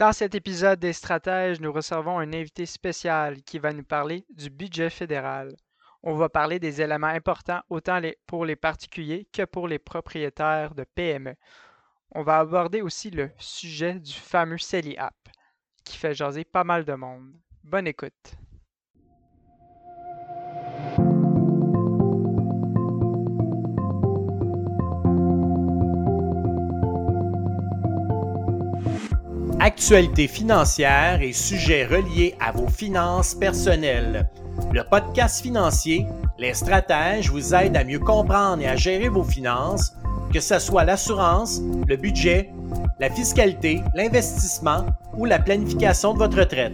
Dans cet épisode des stratèges, nous recevons un invité spécial qui va nous parler du budget fédéral. On va parler des éléments importants autant pour les particuliers que pour les propriétaires de PME. On va aborder aussi le sujet du fameux CELI App qui fait jaser pas mal de monde. Bonne écoute. Actualité financière et sujets reliés à vos finances personnelles. Le podcast financier, les stratèges vous aident à mieux comprendre et à gérer vos finances, que ce soit l'assurance, le budget, la fiscalité, l'investissement ou la planification de votre retraite.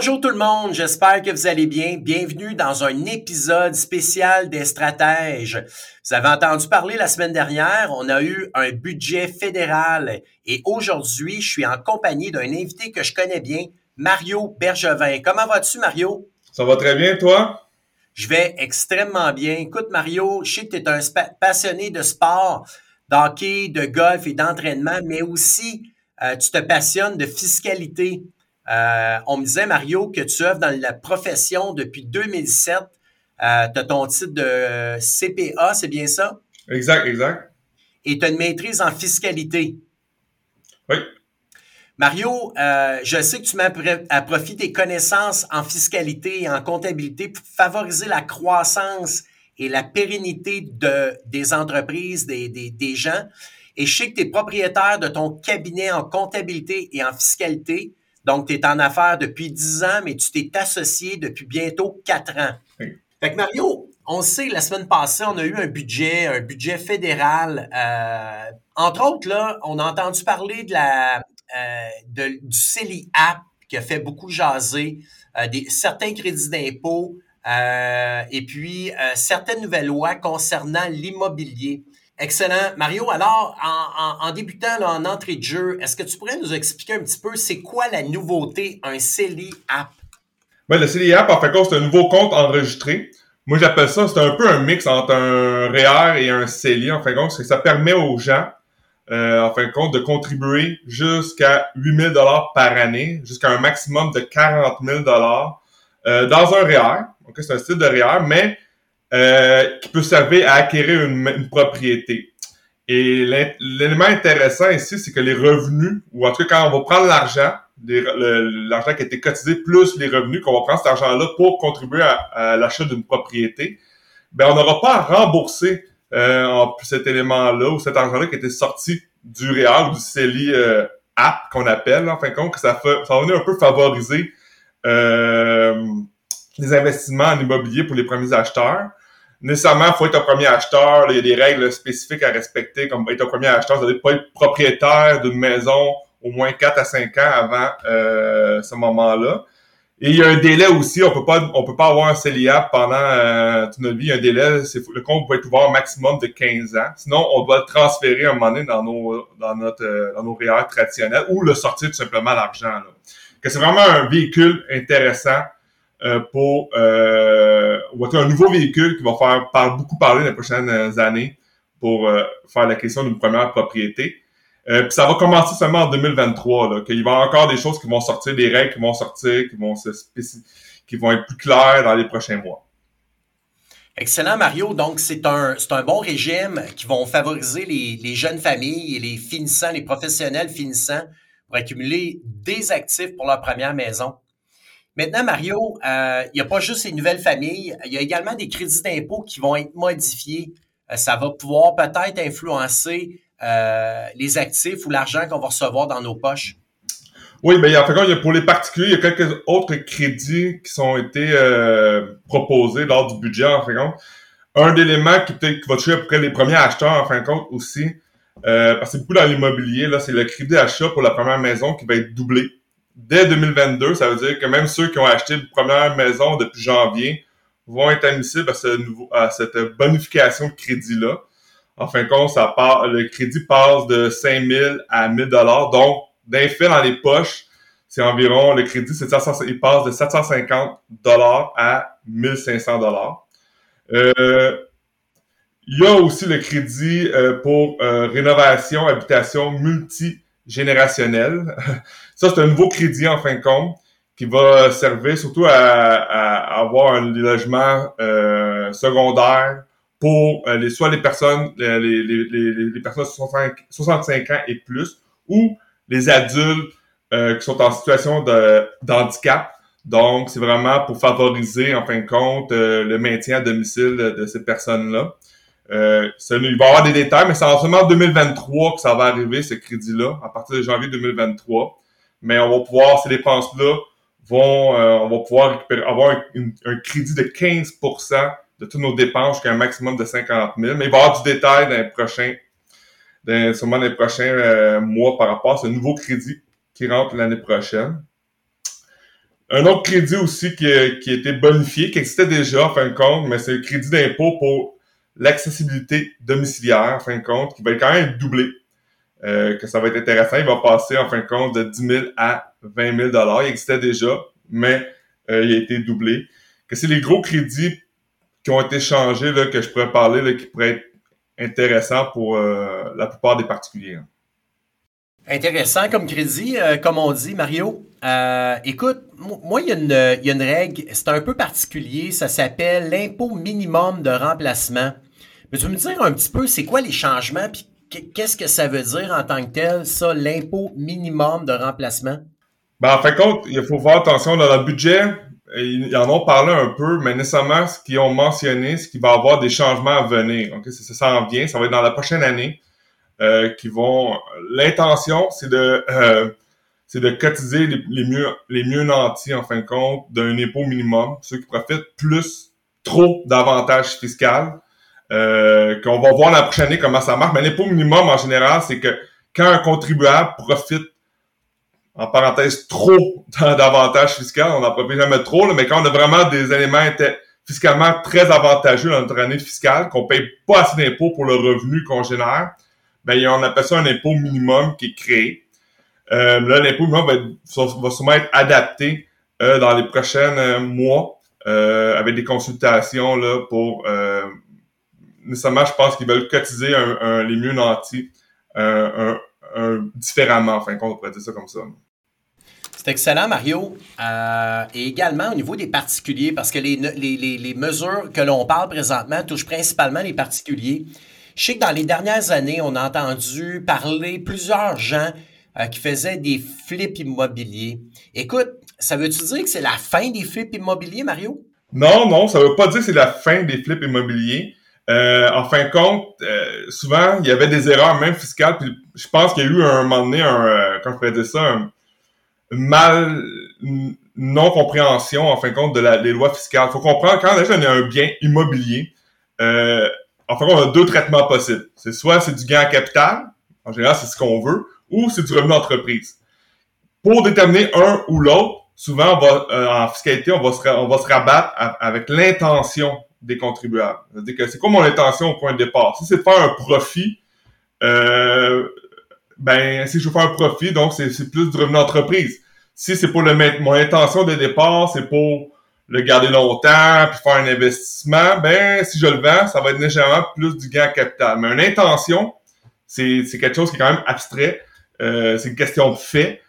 Bonjour tout le monde, j'espère que vous allez bien. Bienvenue dans un épisode spécial des stratèges. Vous avez entendu parler la semaine dernière, on a eu un budget fédéral et aujourd'hui, je suis en compagnie d'un invité que je connais bien, Mario Bergevin. Comment vas-tu Mario? Ça va très bien, toi? Je vais extrêmement bien. Écoute Mario, je sais que tu es un passionné de sport, d'hockey, de golf et d'entraînement, mais aussi euh, tu te passionnes de fiscalité. Euh, on me disait, Mario, que tu œuvres dans la profession depuis 2007. tu as ton titre de CPA, c'est bien ça? Exact, exact. Et tu as une maîtrise en fiscalité. Oui. Mario, euh, je sais que tu mets à profit des connaissances en fiscalité et en comptabilité pour favoriser la croissance et la pérennité de, des entreprises, des, des gens. Et je sais que tu es propriétaire de ton cabinet en comptabilité et en fiscalité. Donc, tu es en affaires depuis 10 ans, mais tu t'es associé depuis bientôt 4 ans. Fait que Mario, on sait, la semaine passée, on a eu un budget, un budget fédéral. Euh, entre autres, là, on a entendu parler de la, euh, de, du CELI App qui a fait beaucoup jaser, euh, des, certains crédits d'impôt et puis certaines nouvelles lois concernant l'immobilier. Excellent. Mario, alors, en, débutant en entrée de jeu, est-ce que tu pourrais nous expliquer un petit peu c'est quoi la nouveauté, un CELI App? Oui, le CELI App, en fait, c'est un nouveau compte enregistré. Moi, j'appelle ça, c'est un peu un mix entre un REER et un CELI, en fin de compte, que ça permet aux gens, euh, en fin de compte, de contribuer jusqu'à 8 000 par année, jusqu'à un maximum de 40 000 euh, dans un REER. Donc, c'est un style de REER, mais euh, qui peut servir à acquérir une, propriété. Et l'élément intéressant ici, c'est que les revenus, ou en tout cas quand on va prendre l'argent, l'argent qui a été cotisé plus les revenus, qu'on va prendre cet argent-là pour contribuer à, l'achat d'une propriété, ben on n'aura pas à rembourser euh, cet élément-là ou cet argent-là qui était sorti du REAL ou du CELI euh, app qu'on appelle, en fin de compte, que ça, fait, ça va un peu favoriser euh, les investissements en immobilier pour les premiers acheteurs nécessairement, faut être un premier acheteur. il y a des règles spécifiques à respecter, comme être un premier acheteur. Vous n'allez pas être propriétaire d'une maison au moins 4 à 5 ans avant euh, ce moment-là. Et il y a un délai aussi. On peut pas, on peut pas avoir un CELIAP pendant euh, toute notre vie. Un délai. Le compte peut être ouvert un maximum de 15 ans. Sinon, on doit le transférer un moment donné dans nos, dans notre, euh, dans nos REER traditionnels ou le sortir tout simplement l'argent. C'est vraiment un véhicule intéressant pour euh, un nouveau véhicule qui va faire par, beaucoup parler les prochaines années pour euh, faire la question d'une première propriété. Euh, puis ça va commencer seulement en 2023, là, qu'il y avoir encore des choses qui vont sortir, des règles qui vont sortir, qui vont se qui vont être plus claires dans les prochains mois. Excellent, Mario. Donc, c'est un, c'est un bon régime qui vont favoriser les, les jeunes familles et les finissants, les professionnels finissants pour accumuler des actifs pour leur première maison. Maintenant, Mario, euh, il n'y a pas juste les nouvelles familles, il y a également des crédits d'impôt qui vont être modifiés. Euh, ça va pouvoir peut-être influencer euh, les actifs ou l'argent qu'on va recevoir dans nos poches. Oui, ben, en fait, pour les particuliers, il y a quelques autres crédits qui sont été proposés lors du budget, en fin de compte. Un élément qui, peut-être, qui va toucher à peu près les premiers acheteurs, en fin de compte, aussi, parce que beaucoup dans l'immobilier, là, c'est le crédit d'achat pour la première maison qui va être doublé dès 2022, ça veut dire que même ceux qui ont acheté une première maison depuis janvier vont être admissibles à, cette bonification de crédit-là. En fin de compte, ça part, le crédit passe de 5 000 à 1 000 Donc, d'un fait dans les poches, c'est environ, le crédit, c'est il passe de 750 dollars à 1500 dollars. Euh, il y a aussi le crédit euh, pour euh, rénovation, habitation multigénérationnelle. Ça, c'est un nouveau crédit en fin de compte qui va servir surtout à, avoir un logement euh, secondaire pour les, soit les personnes, les, les, les, les personnes de 65 ans et plus, ou les adultes euh, qui sont en situation de, d'handicap. Donc, c'est vraiment pour favoriser, en fin de compte, euh, le maintien à domicile de, ces personnes-là. Euh, il va y avoir des détails, mais c'est en seulement en 2023 que ça va arriver, ce crédit-là, à partir de janvier 2023. Mais on va pouvoir, ces dépenses-là vont, euh, on va pouvoir récupérer, avoir un, crédit de 15% de toutes nos dépenses jusqu'à un maximum de 50 000. Mais il va y avoir du détail dans les prochains, dans, sûrement les prochains mois par rapport à ce nouveau crédit qui rentre l'année prochaine. Un autre crédit aussi qui qui a été bonifié, qui existait déjà en fin de compte, mais c'est le crédit d'impôt pour l'accessibilité domiciliaire, en fin de compte, qui va quand même doubler. Euh, que ça va être intéressant. Il va passer en fin de compte de 10 000 à 20 000 Il existait déjà, mais euh, il a été doublé. Que c'est les gros crédits qui ont été changés là, que je pourrais parler, là, qui pourraient être intéressants pour euh, la plupart des particuliers. Hein. Intéressant comme crédit, euh, comme on dit, Mario? Euh, écoute, moi, il y, a une, y a une règle, c'est un peu particulier, ça s'appelle l'impôt minimum de remplacement. Mais tu veux me dire un petit peu, c'est quoi les changements, puis qu'est-ce que ça veut dire en tant que tel, ça, l'impôt minimum de remplacement? Ben, en fin de compte, il faut faire attention dans le budget. Ils en ont parlé un peu, mais nécessairement, ce qu'ils ont mentionné, c'est qu'il va y avoir des changements à venir. Okay? Ça, ça en vient, ça va être dans la prochaine année. Euh, qui vont. L'intention, c'est de euh, c'est de cotiser les, mieux les mieux nantis en fin de compte d'un impôt minimum, ceux qui profitent plus trop d'avantages fiscaux. Euh, qu'on va voir la prochaine année comment ça marche. Mais l'impôt minimum en général, c'est que quand un contribuable profite en parenthèse trop d'avantages fiscaux, on n'en profite jamais trop, mais quand on a vraiment des éléments fiscalement très avantageux dans notre année fiscale, qu'on paye pas assez d'impôts pour le revenu qu'on génère, ben, on appelle ça un impôt minimum qui est créé. Euh, là, l'impôt va, va sûrement être adapté euh, dans les prochains euh, mois avec des consultations là, pour nécessairement, je pense qu'ils veulent cotiser les mieux nantis différemment, enfin, on pourrait dire ça comme ça. C'est excellent, Mario. Et également au niveau des particuliers, parce que les, les, les mesures que l'on parle présentement touchent principalement les particuliers. Je sais que dans les dernières années, on a entendu parler plusieurs gens euh, qui faisaient des flips immobiliers. Écoute, ça veut-tu dire que c'est la fin des flips immobiliers, Mario? Non, non, ça veut pas dire que c'est la fin des flips immobiliers. Euh, en fin de compte, euh, souvent, il y avait des erreurs même fiscales. Je pense qu'il y a eu un moment donné, un, euh, quand je pourrais dire ça, un, mal non-compréhension, en fin de compte, de la, des lois fiscales. Il faut comprendre, quand on a un bien immobilier, euh, en fait, on a deux traitements possibles. C'est soit c'est du gain en capital, en général, c'est ce qu'on veut, ou c'est du revenu d'entreprise. Pour déterminer un ou l'autre, souvent, on va, euh, en fiscalité, on va se, on va se rabattre avec l'intention des contribuables. C'est-à-dire que c'est quoi mon intention au point de départ? Si c'est de faire un profit, euh, ben, si je veux faire un profit, donc c'est plus du revenu d'entreprise. Si c'est pour le mon intention de départ, c'est pour le garder longtemps, puis faire un investissement, ben si je le vends, ça va être nécessairement plus du gain capital. Mais une intention, c'est quelque chose qui est quand même abstrait. Euh, c'est une question de fait.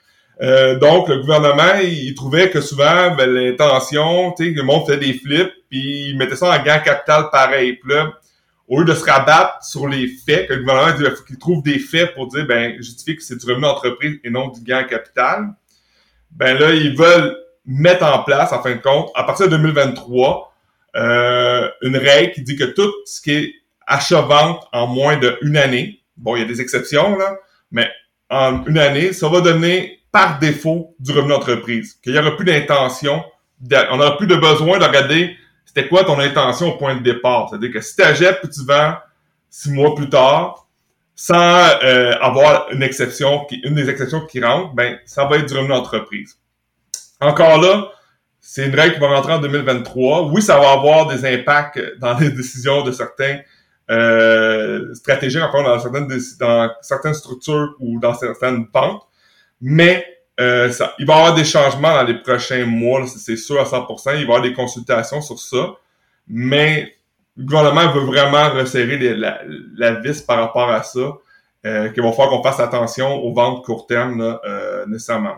Euh, donc, le gouvernement, il, trouvait que souvent, ben, l'intention, tu sais, le monde faisait des flips, puis il mettait ça en gain capital pareil. Puis là, au lieu de se rabattre sur les faits, que le gouvernement il faut qu'il trouve des faits pour dire, ben, justifie que c'est du revenu d'entreprise et non du gain capital. Ben là, ils veulent mettre en place, en fin de compte, à partir de 2023, euh, une règle qui dit que tout ce qui est achat-vente en moins d'une année, bon, il y a des exceptions, là, mais en une année, ça va donner par défaut du revenu d'entreprise. Qu'il n'y aura plus d'intention, on n'aura plus de besoin de regarder c'était quoi ton intention au point de départ? C'est-à-dire que si tu achètes puis tu vends six mois plus tard, sans euh, avoir une exception, qui, une des exceptions qui rentre, ben ça va être du revenu d'entreprise. Encore là, c'est une règle qui va rentrer en 2023. Oui, ça va avoir des impacts dans les décisions de certains euh, stratégies, encore dans certaines, dans certaines structures ou dans certaines pentes. Mais euh, ça, il va y avoir des changements dans les prochains mois, c'est sûr à 100%. Il va y avoir des consultations sur ça. Mais le gouvernement veut vraiment resserrer la, la, vis par rapport à ça. Euh, qu'il va falloir qu'on fasse attention aux ventes court terme là, euh, nécessairement.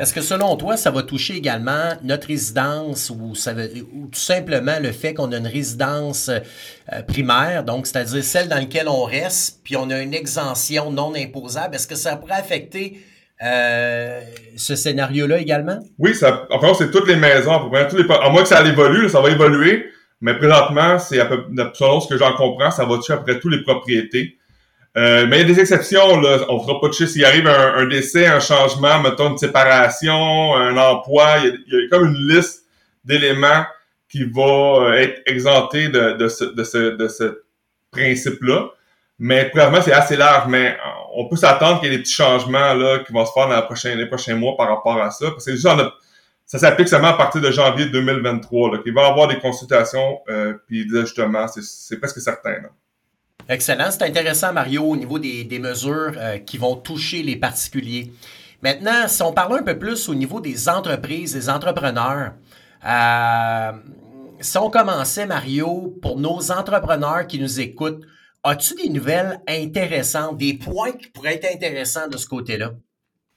Est-ce que selon toi, ça va toucher également notre résidence ou, tout simplement le fait qu'on a une résidence euh, primaire, donc c'est-à-dire celle dans laquelle on reste, puis on a une exemption non imposable? Est-ce que ça pourrait affecter euh, ce scénario-là également? Oui, ça, enfin, c'est toutes les maisons, à, tous les, à moins que ça évolue, ça va évoluer, mais présentement, c'est à peu, selon ce que j'en comprends, ça va toucher après tous les propriétés. Euh, mais il y a des exceptions, là. On fera pas de chiffre. S'il arrive un, décès, un changement, mettons une séparation, un emploi, il y a, comme une liste d'éléments qui va euh, être exempté de, de ce, de ce, de ce principe-là. Mais premièrement, c'est assez large, mais on peut s'attendre qu'il y ait des petits changements là, qui vont se faire dans les prochains mois par rapport à ça. Parce que ça s'applique seulement à partir de janvier 2023. Là, va y avoir des consultations euh, puis des ajustements. C'est presque certain. Là. Excellent. C'est intéressant, Mario, au niveau des, mesures euh, qui vont toucher les particuliers. Maintenant, si on parle un peu plus au niveau des entreprises, des entrepreneurs, euh, si on commençait, Mario, pour nos entrepreneurs qui nous écoutent, as-tu des nouvelles intéressantes, des points qui pourraient être intéressants de ce côté-là?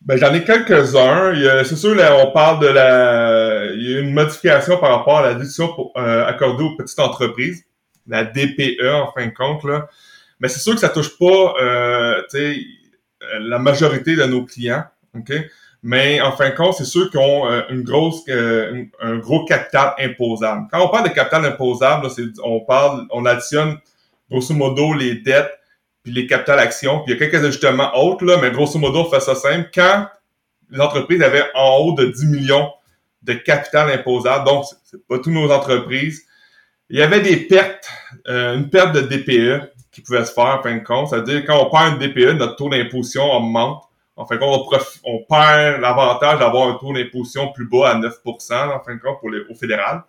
Ben, j'en ai quelques-uns. C'est sûr, on parle de la... Il y a une modification par rapport à la décision euh, accordée aux petites entreprises la DPE en fin de compte. Là. Mais c'est sûr que ça touche pas euh, la majorité de nos clients. OK? Mais en fin de compte, c'est sûr qu'ils ont euh, une grosse, euh, un gros capital imposable. Quand on parle de capital imposable, on parle, on additionne grosso modo les dettes puis les capital actions. Puis il y a quelques ajustements autres, là, mais grosso modo, on fait ça simple. Quand les entreprises avaient en haut de 10 millions de capital imposable, donc c'est pas toutes nos entreprises, il y avait des pertes, euh, une perte de DPE qui pouvait se faire en fin de compte. C'est-à-dire quand on perd une DPE, notre taux d'imposition augmente. En fin de compte, on, perd l'avantage d'avoir un taux d'imposition plus bas à 9% en fin de compte pour au fédéral.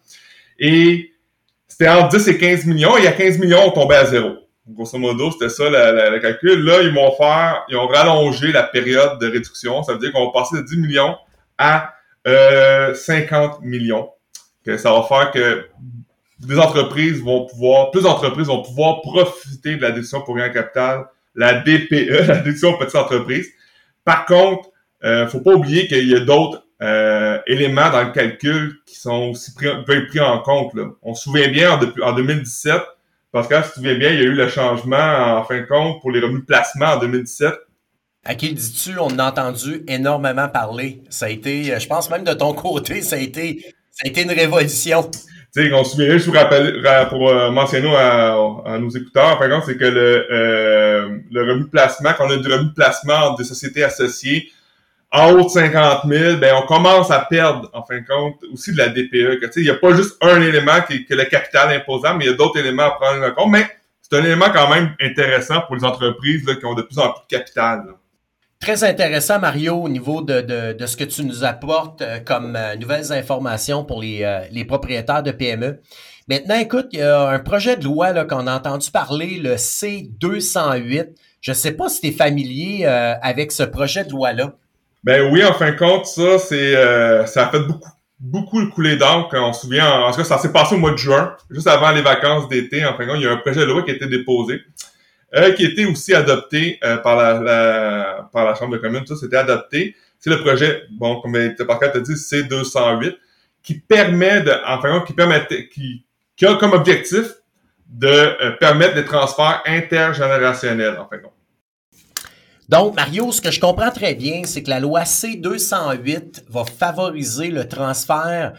Et c'était entre 10 et 15 millions. Et à 15 millions, on tombait à zéro. Grosso modo, c'était ça le, calcul. Là, ils vont faire, ils ont rallongé la période de réduction. Ça veut dire qu'on va passer de 10 millions à euh, 50 millions. Que ça va faire que des entreprises vont pouvoir, plus d'entreprises vont pouvoir profiter de la décision pour rien capital, la DPE, la décision petite entreprise. Par contre, euh, faut pas oublier qu'il y a d'autres euh, éléments dans le calcul qui sont aussi pris, pris en compte. On se souvient bien en, en 2017, parce que si tu souviens bien, il y a eu le changement en fin de compte pour les revenus de placement en 2017. À qui dis-tu, on a entendu énormément parler. Ça a été, je pense même de ton côté, ça a été, ça a été une révolution sais, on souvient, je vous rappelle, pour euh, mentionner à, à, nos écouteurs, par exemple, c'est que le, euh, le revenu de placement, qu'on a du revenu de placement des sociétés associées en haut de 50 000, ben on commence à perdre, en fin de compte, aussi de la DPE. Que, il n'y a pas juste un élément qui est le capital imposable, mais il y a d'autres éléments à prendre en compte. Mais c'est un élément quand même intéressant pour les entreprises là, qui ont de plus en plus de capital. Là. Très intéressant, Mario, au niveau de, ce que tu nous apportes euh, comme euh, nouvelles informations pour les, euh, les, propriétaires de PME. Maintenant, écoute, il y a un projet de loi qu'on a entendu parler, le C208. Je ne sais pas si tu es familier avec ce projet de loi-là. Ben oui, en fin de compte, ça, c'est ça a fait beaucoup beaucoup couler d'encre. On se souvient, en, en tout cas, ça s'est passé au mois de juin, juste avant les vacances d'été. En fin de compte, il y a un projet de loi qui a été déposé. Euh, qui était aussi adopté euh, par, la, par la Chambre de communes. Ça, c'était adopté. C'est le projet, bon, comme Parker t'a dit, C208, qui permet de, enfin, qui permet, qui, a comme objectif de euh, permettre des transferts intergénérationnels, en fait. Donc, Mario, ce que je comprends très bien, c'est que la loi C208 va favoriser le transfert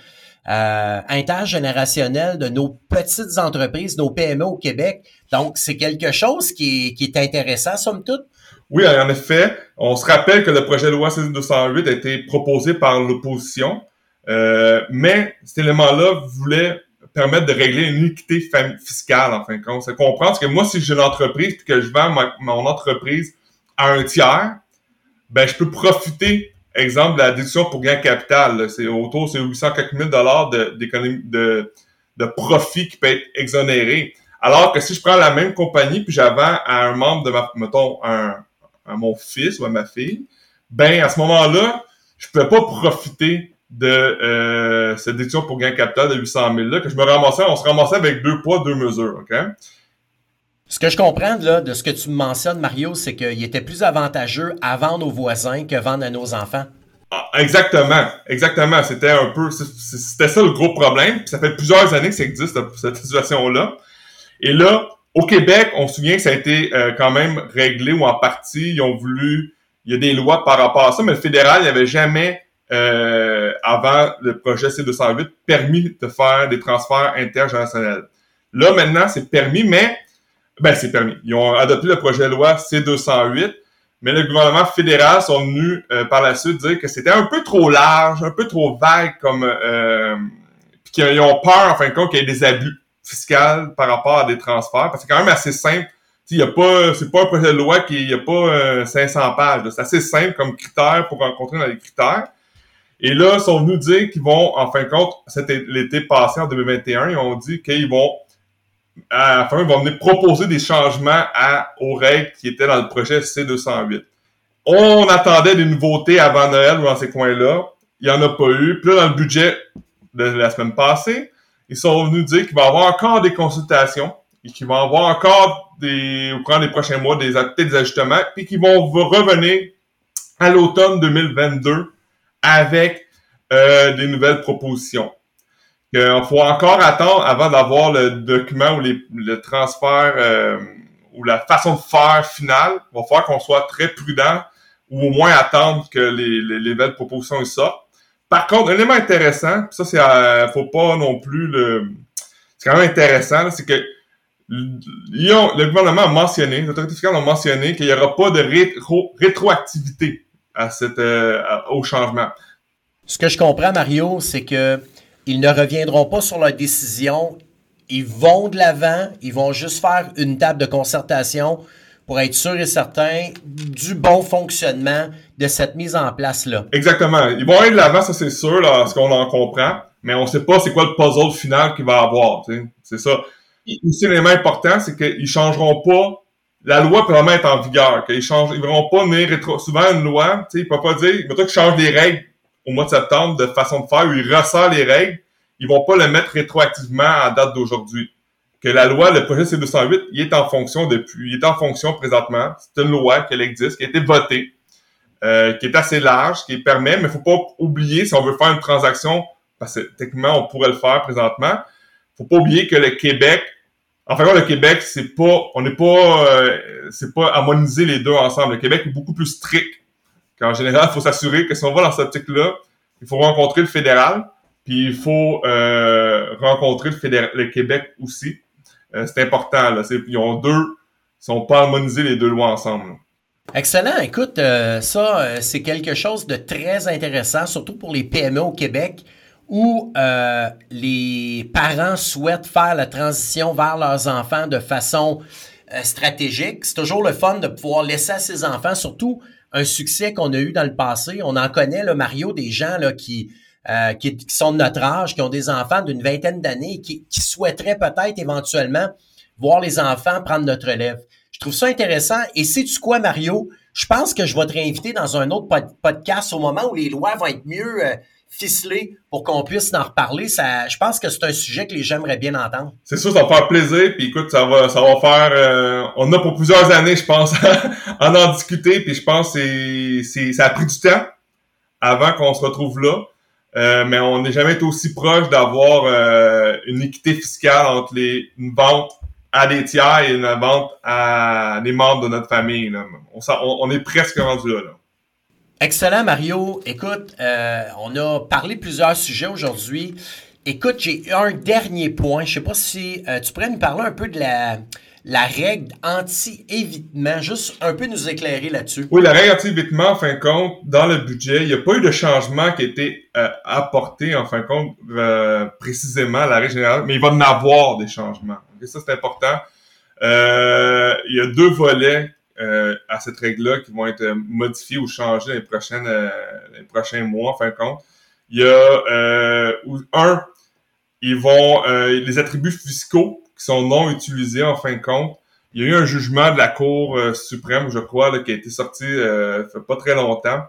euh, intergénérationnel de nos petites entreprises, nos PME au Québec. Donc, c'est quelque chose qui est, qui est intéressant, somme toute. Oui, en effet. On se rappelle que le projet de loi 6208 a été proposé par l'opposition, euh, mais cet élément-là voulait permettre de régler une équité fiscale, en fin de compte. C'est comprendre que moi, si j'ai une entreprise que je vends mon entreprise à un tiers, ben, je peux profiter exemple, la déduction pour gain capital, c'est autour de 800 000 dollars de, de, de profit qui peut être exonéré. Alors que si je prends la même compagnie puis j'avais à un membre de ma, mettons, un, à mon fils ou à ma fille, ben à ce moment-là, je ne pouvais pas profiter de euh, cette décision pour gain capital de 800 000 là, que je me ramassais, on se ramassait avec deux poids, deux mesures, OK? Ce que je comprends là, de ce que tu me mentionnes, Mario, c'est qu'il était plus avantageux à vendre aux voisins que vendre à nos enfants. Ah, exactement, exactement. C'était un peu, c'était ça le gros problème. ça fait plusieurs années que ça existe cette situation-là. Et là, au Québec, on se souvient que ça a été euh, quand même réglé ou en partie, ils ont voulu, il y a des lois par rapport à ça, mais le fédéral n'avait jamais, euh, avant le projet C208, permis de faire des transferts intergénérationnels. Là, maintenant, c'est permis, mais ben, c'est permis. Ils ont adopté le projet de loi C208, mais le gouvernement fédéral sont venus euh, par la suite dire que c'était un peu trop large, un peu trop vague comme euh, puis qu'ils ont peur en fin de compte qu'il y ait des abus fiscal par rapport à des transferts. Parce que c'est quand même assez simple. Il y a pas, c'est pas un projet de loi qui, y a pas 500 euh, pages. C'est assez simple comme critère pour rencontrer dans les critères. Et là, ils sont venus dire qu'ils vont, en fin de compte, c'était l'été passé, en 2021, ils ont dit qu'ils vont, à la fin, ils vont venir proposer des changements à, aux règles qui étaient dans le projet C208. On attendait des nouveautés avant Noël ou dans ces coins-là. Il n'y en a pas eu. Puis là, dans le budget de la semaine passée, ils sont venus dire qu'il va y avoir encore des consultations et qu'il va y avoir encore des, au cours des prochains mois, des, des ajustements, puis qu'ils vont revenir à l'automne 2022 avec euh, des nouvelles propositions. Il faut encore attendre avant d'avoir le document ou le transfert euh, ou la façon de faire finale. Il va falloir qu'on soit très prudent ou au moins attendre que les, les, nouvelles propositions sortent. Par contre, un élément intéressant, ça c'est euh, faut pas non plus le. C'est quand même intéressant, c'est que le gouvernement a mentionné, les autorités fiscales ont mentionné qu'il n'y aura pas de rétroactivité à cette, euh, au changement. Ce que je comprends, Mario, c'est que ils ne reviendront pas sur leur décision. Ils vont de l'avant, ils vont juste faire une table de concertation pour être sûr et certain du bon fonctionnement de cette mise en place-là. Exactement. Ils vont aller de l'avant, ça c'est sûr, là, ce qu'on en comprend, mais on sait pas c'est quoi le puzzle final qu'il va avoir. C'est ça. Aussi, l'élément important, c'est qu'ils changeront pas. La loi peut vraiment être en vigueur. Ils vont pas venir rétro. Souvent, une loi, tu ils peuvent pas dire, mais toi, qu'ils changent des règles au mois de septembre de façon de faire, où ils ressortent les règles, ils vont pas le mettre rétroactivement à date d'aujourd'hui que la loi, le projet C208, il est en fonction depuis, il est en fonction présentement. C'est une loi qui existe, qui a été votée, euh, qui est assez large, qui permet, mais il faut pas oublier, si on veut faire une transaction, parce que techniquement, on pourrait le faire présentement, faut pas oublier que le Québec, en fait, le Québec, c'est pas, on n'est pas, euh, c'est pas harmoniser les deux ensemble. Le Québec est beaucoup plus strict. Qu'en général, il faut s'assurer que si on va dans cette optique-là, il faut rencontrer le fédéral, puis il faut euh, rencontrer le, fédéral, le Québec aussi. Euh, c'est important. Là. Ils ont deux, ils sont pas harmonisés les deux lois ensemble. Excellent. Écoute, euh, ça, euh, c'est quelque chose de très intéressant, surtout pour les PME au Québec, où les parents souhaitent faire la transition vers leurs enfants de façon stratégique. C'est toujours le fun de pouvoir laisser à ses enfants, surtout un succès qu'on a eu dans le passé. On en connaît, là, Mario, des gens là, qui euh, qui, sont de notre âge, qui ont des enfants d'une vingtaine d'années, qui, qui souhaiteraient peut-être éventuellement voir les enfants prendre notre relève. Je trouve ça intéressant. Et sais-tu quoi, Mario? Je pense que je vais te réinviter dans un autre podcast au moment où les lois vont être mieux euh, ficelées pour qu'on puisse en reparler. Ça, je pense que c'est un sujet que les gens aimeraient bien entendre. C'est sûr, ça va faire plaisir. Puis écoute, ça va, ça va faire. Euh, on a pour plusieurs années, je pense, en en discuter. Puis je pense que c'est, ça a pris du temps avant qu'on se retrouve là. Euh, mais on n'est jamais été aussi proche d'avoir euh, une équité fiscale entre les, une vente à des tiers et une vente à des membres de notre famille. Là. On, on, est presque rendu là. Excellent, Mario. Écoute, euh, on a parlé plusieurs sujets aujourd'hui. Écoute, j'ai un dernier point. Je sais pas si tu pourrais nous parler un peu de la, la règle anti-évitement. Juste un peu nous éclairer là-dessus. Oui, la règle anti-évitement, en fin de compte, dans le budget, il n'y a pas eu de changement qui a été euh, apporté, en fin de compte, euh, précisément à la règle générale, mais il va y en avoir des changements. Ça, c'est important. Euh, il y a deux volets à cette règle-là qui vont être modifiés ou changés dans les, prochaines, les prochains mois, en fin de compte. Il y a un, ils vont les attributs fiscaux qui sont non utilisés en fin de compte, il y a eu un jugement de la Cour euh, suprême, je crois, là, qui a été sorti euh, fait pas très longtemps,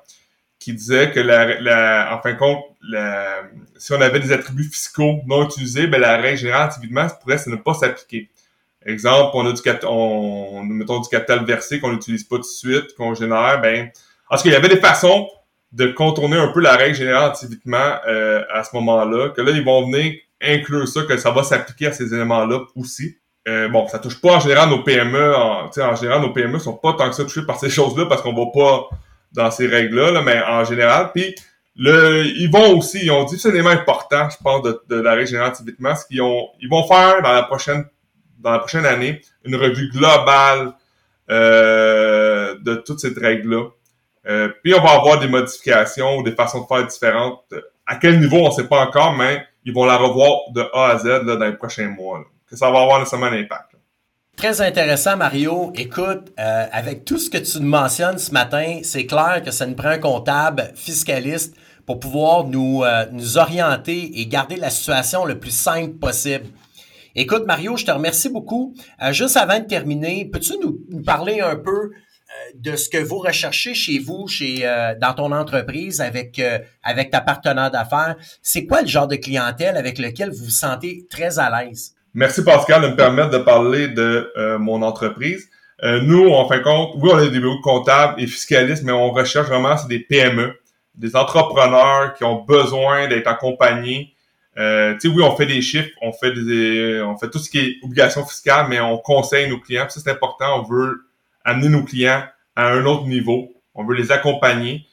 qui disait que la, la en fin de compte, la, si on avait des attributs fiscaux non utilisés, ben la règle générale typiquement pourrait ne pas s'appliquer. Exemple, on a du capital, on, mettons du capital versé qu'on n'utilise pas tout de suite, qu'on génère, ben, parce qu'il y avait des façons de contourner un peu la règle générale typiquement euh, à ce moment-là, que là, ils vont venir inclure ça, que ça va s'appliquer à ces éléments-là aussi. Euh, bon, ça touche pas en général nos PME. En, en général, nos PME sont pas tant que ça touchés par ces choses-là parce qu'on va pas dans ces règles-là, mais en général. Puis le, ils vont aussi, ils ont dit c'est élément important, je pense, de, de la règle générale typiquement, ce qu'ils ont, ils vont faire dans la prochaine, dans la prochaine année, une revue globale euh, de toutes ces règles-là. Euh, puis on va avoir des modifications ou des façons de faire différentes. À quel niveau, on sait pas encore, mais ils vont la revoir de A à Z dans les prochains mois. que ça va avoir nécessairement un impact. Très intéressant, Mario. Écoute, euh, avec tout ce que tu nous mentionnes ce matin, c'est clair que ça nous prend un comptable fiscaliste pour pouvoir nous, nous orienter et garder la situation le plus simple possible. Écoute, Mario, je te remercie beaucoup. Euh, juste avant de terminer, peux-tu nous, nous, parler un peu de ce que vous recherchez chez vous, chez euh, dans ton entreprise avec euh, avec ta partenaire d'affaires? C'est quoi le genre de clientèle avec lequel vous vous sentez très à l'aise? Merci Pascal de me permettre de parler de euh, mon entreprise. nous, en fin de compte, oui, on a des bureaux comptables et fiscalistes, mais on recherche vraiment c'est des PME, des entrepreneurs qui ont besoin d'être accompagnés. Euh, tu sais, oui, on fait des chiffres, on fait des, on fait tout ce qui est obligation fiscale, mais on conseille nos clients. Ça, c'est important. On veut amener nos clients à un autre niveau. On veut les accompagner.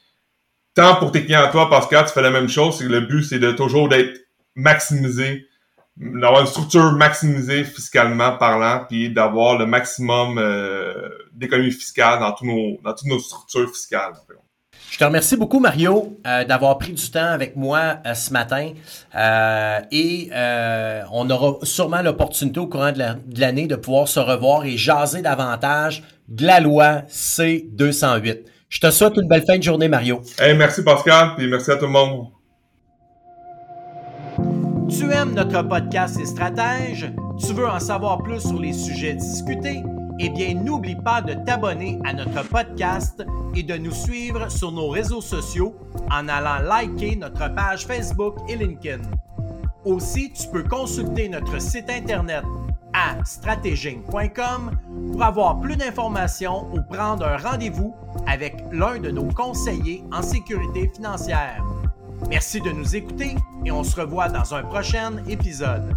Tant pour tes clients à toi, Pascal, tu fais la même chose. Le but, c'est de toujours d'être maximisé, d'avoir une structure maximisée fiscalement parlant, puis d'avoir le maximum euh, d'économie fiscale dans, tous nos, dans toutes nos structures fiscales. Je te remercie beaucoup, Mario, euh, d'avoir pris du temps avec moi euh, ce matin. Euh, et on aura sûrement l'opportunité au courant de l'année de pouvoir se revoir et jaser davantage de la loi C-208. Je te souhaite une belle fin de journée, Mario. merci, Pascal, et merci à tout le monde. Tu aimes notre podcast et stratèges? Tu veux en savoir plus sur les sujets discutés? Eh bien, n'oublie pas de t'abonner à notre podcast et de nous suivre sur nos réseaux sociaux en allant liker notre page Facebook et LinkedIn. Aussi, tu peux consulter notre site internet à stratéging.com pour avoir plus d'informations ou prendre un rendez-vous avec l'un de nos conseillers en sécurité financière. Merci de nous écouter et on se revoit dans un prochain épisode.